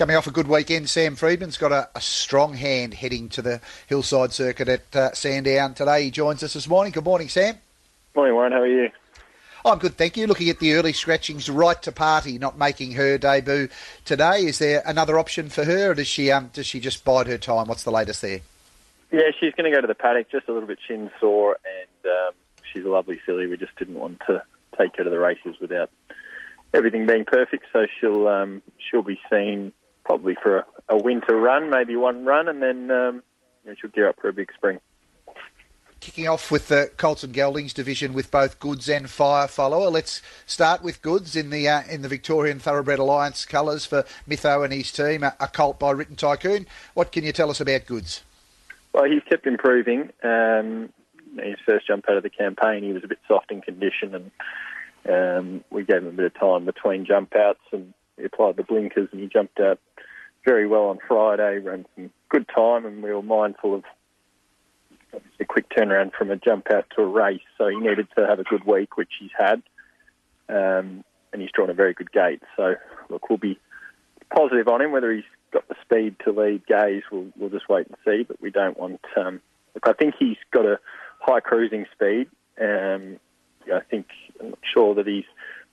Coming off a good weekend, Sam Freedman's got a, a strong hand heading to the hillside circuit at uh, Sandown today. He joins us this morning. Good morning, Sam. Morning, Warren. How are you? I'm good, thank you. Looking at the early scratchings, right to party, not making her debut today. Is there another option for her, or does she um, does she just bide her time? What's the latest there? Yeah, she's going to go to the paddock, just a little bit shin sore, and um, she's a lovely filly. We just didn't want to take her to the races without everything being perfect. So she'll um, she'll be seen probably for a, a, winter run, maybe one run, and then um, you know, she'll gear up for a big spring. Kicking off with the Colts and Geldings division with both Goods and Fire Follower. Let's start with Goods in the uh, in the Victorian Thoroughbred Alliance colours for Mytho and his team, a, a colt by Written Tycoon. What can you tell us about Goods? Well, he's kept improving. Um, his first jump out of the campaign, he was a bit soft in condition, and um, we gave him a bit of time between jump outs, and he applied the blinkers, and he jumped out very well on Friday. Ran some good time, and we were mindful of a quick turnaround from a jump out to a race. So he needed to have a good week, which he's had, um, and he's drawn a very good gate. So look, we'll be positive on him. Whether he's got the speed to lead Gaze, we'll, we'll just wait and see. But we don't want. Um, look, I think he's got a high cruising speed. Um, I think I'm not sure that he's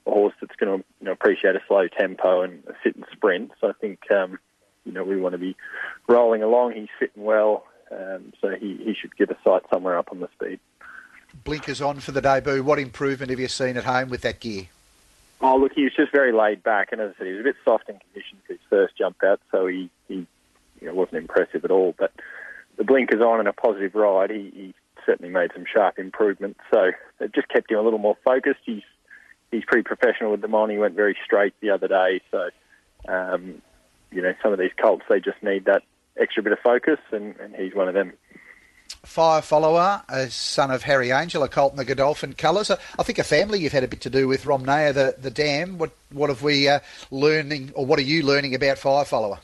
a horse that's going to you know, appreciate a slow tempo and a sit and sprint. So I think um, you know we want to be rolling along. He's fitting well, um, so he, he should get a sight somewhere up on the speed. Blinkers on for the debut. What improvement have you seen at home with that gear? Oh, look, he was just very laid back, and as I said, he was a bit soft in condition for his first jump out, so he, he you know, wasn't impressive at all. But the blinkers on and a positive ride, he, he certainly made some sharp improvements. So it just kept him a little more focused. He's he's pretty professional with them on. He went very straight the other day. So um, you know, some of these colts they just need that extra bit of focus, and, and he's one of them. Fire follower, a son of Harry Angel, a colt in the Godolphin colours. I think a family you've had a bit to do with Romnea, the the dam. What what have we uh, learning, or what are you learning about Fire follower?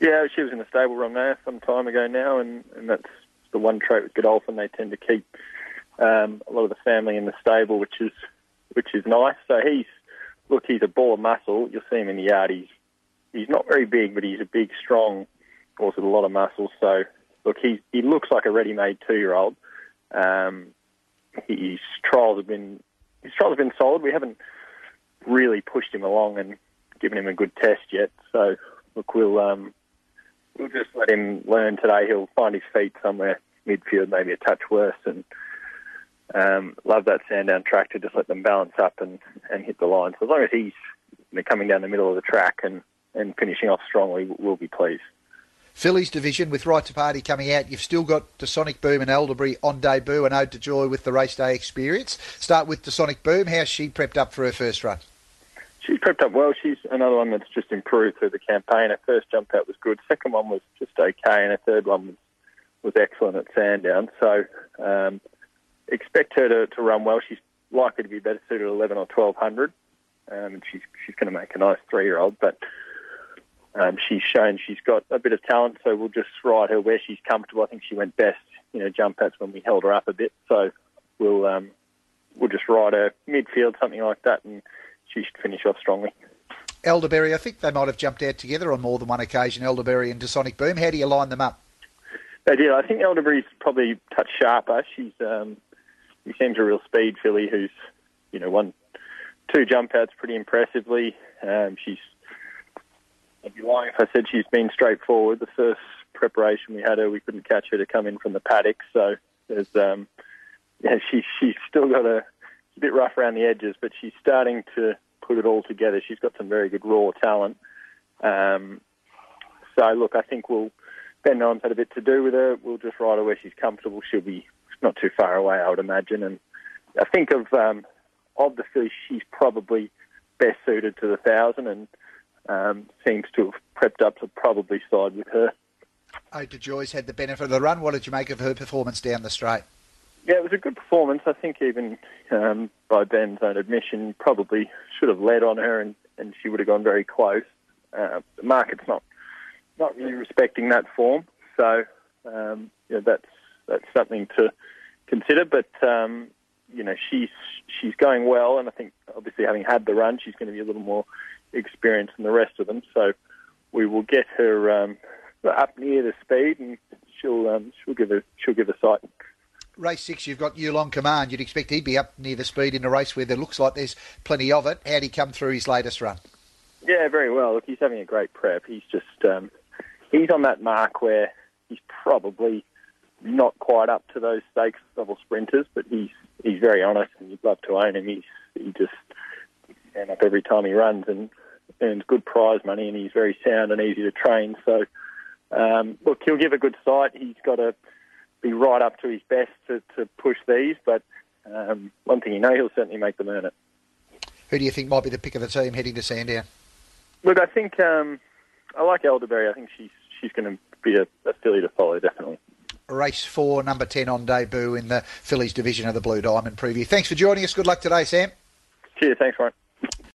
Yeah, she was in the stable Romnea some time ago now, and, and that's the one trait with Godolphin. They tend to keep um, a lot of the family in the stable, which is which is nice. So he's look, he's a ball of muscle. You'll see him in the yard. He's he's not very big, but he's a big, strong horse with a lot of muscle. So look, he he looks like a ready-made two-year-old. Um, his trials have been his trials have been solid. We haven't really pushed him along and given him a good test yet. So look, we'll um, we'll just let him learn today. He'll find his feet somewhere midfield, maybe a touch worse, and um, love that Sandown track to just let them balance up and, and hit the line. So as long as he's coming down the middle of the track and, and finishing off strongly, we'll be pleased. Fillies division with Right to Party coming out. You've still got the Sonic Boom and Elderberry on debut and Ode to Joy with the race day experience. Start with the Sonic Boom. How's she prepped up for her first run? She's prepped up well. She's another one that's just improved through the campaign. Her first jump out was good. Second one was just okay, and her third one was was excellent at Sandown. So um, expect her to, to run well. She's likely to be better suited at 11 or 1200. Um, and she's she's going to make a nice three year old, but um, she's shown she's got a bit of talent. So we'll just ride her where she's comfortable. I think she went best, you know, jump outs when we held her up a bit. So we'll um, we'll just ride her midfield, something like that, and she should finish off strongly. Elderberry, I think they might have jumped out together on more than one occasion. Elderberry and Sonic Boom. How do you line them up? They did. I think Elderberry's probably touch sharper. She's um, he seems a real speed filly who's you know won two jump outs pretty impressively. Um, she's I'd be lying if I said she's been straightforward. The first preparation we had her, we couldn't catch her to come in from the paddock. So there's um, yeah, she she's still got a, a bit rough around the edges, but she's starting to put it all together. She's got some very good raw talent. Um, so look, I think we'll Ben Nolan's had a bit to do with her. We'll just ride her where she's comfortable. She'll be not too far away, I would imagine. And I think of um, of the fish, she's probably best suited to the thousand, and um, seems to have prepped up to probably side with her. Ode to Joy's had the benefit of the run. What did you make of her performance down the straight? Yeah, it was a good performance. I think even um, by Ben's own admission, probably should have led on her, and, and she would have gone very close. Uh, the market's not not really respecting that form. So um, you know, that's that's something to consider. But um, you know, she's she's going well, and I think obviously having had the run, she's going to be a little more experienced than the rest of them. So we will get her um, up near the speed, and she'll um, she'll give a she'll give a sight. Race six, you've got Yulong Command. You'd expect he'd be up near the speed in a race where there looks like there's plenty of it. How'd he come through his latest run? Yeah, very well. Look, he's having a great prep. He's just um, he's on that mark where he's probably not quite up to those stakes level sprinters, but he's he's very honest, and you'd love to own him. He's he just and up every time he runs and earns good prize money, and he's very sound and easy to train. So, um, look, he'll give a good sight. He's got to be right up to his best to, to push these, but um, one thing you know, he'll certainly make them earn it. Who do you think might be the pick of the team heading to Sandown? Look, I think um, I like Elderberry. I think she's she's going to be a, a filly to follow, definitely. Race four, number 10 on debut in the Fillies division of the Blue Diamond preview. Thanks for joining us. Good luck today, Sam. Cheers. Thanks, Ryan.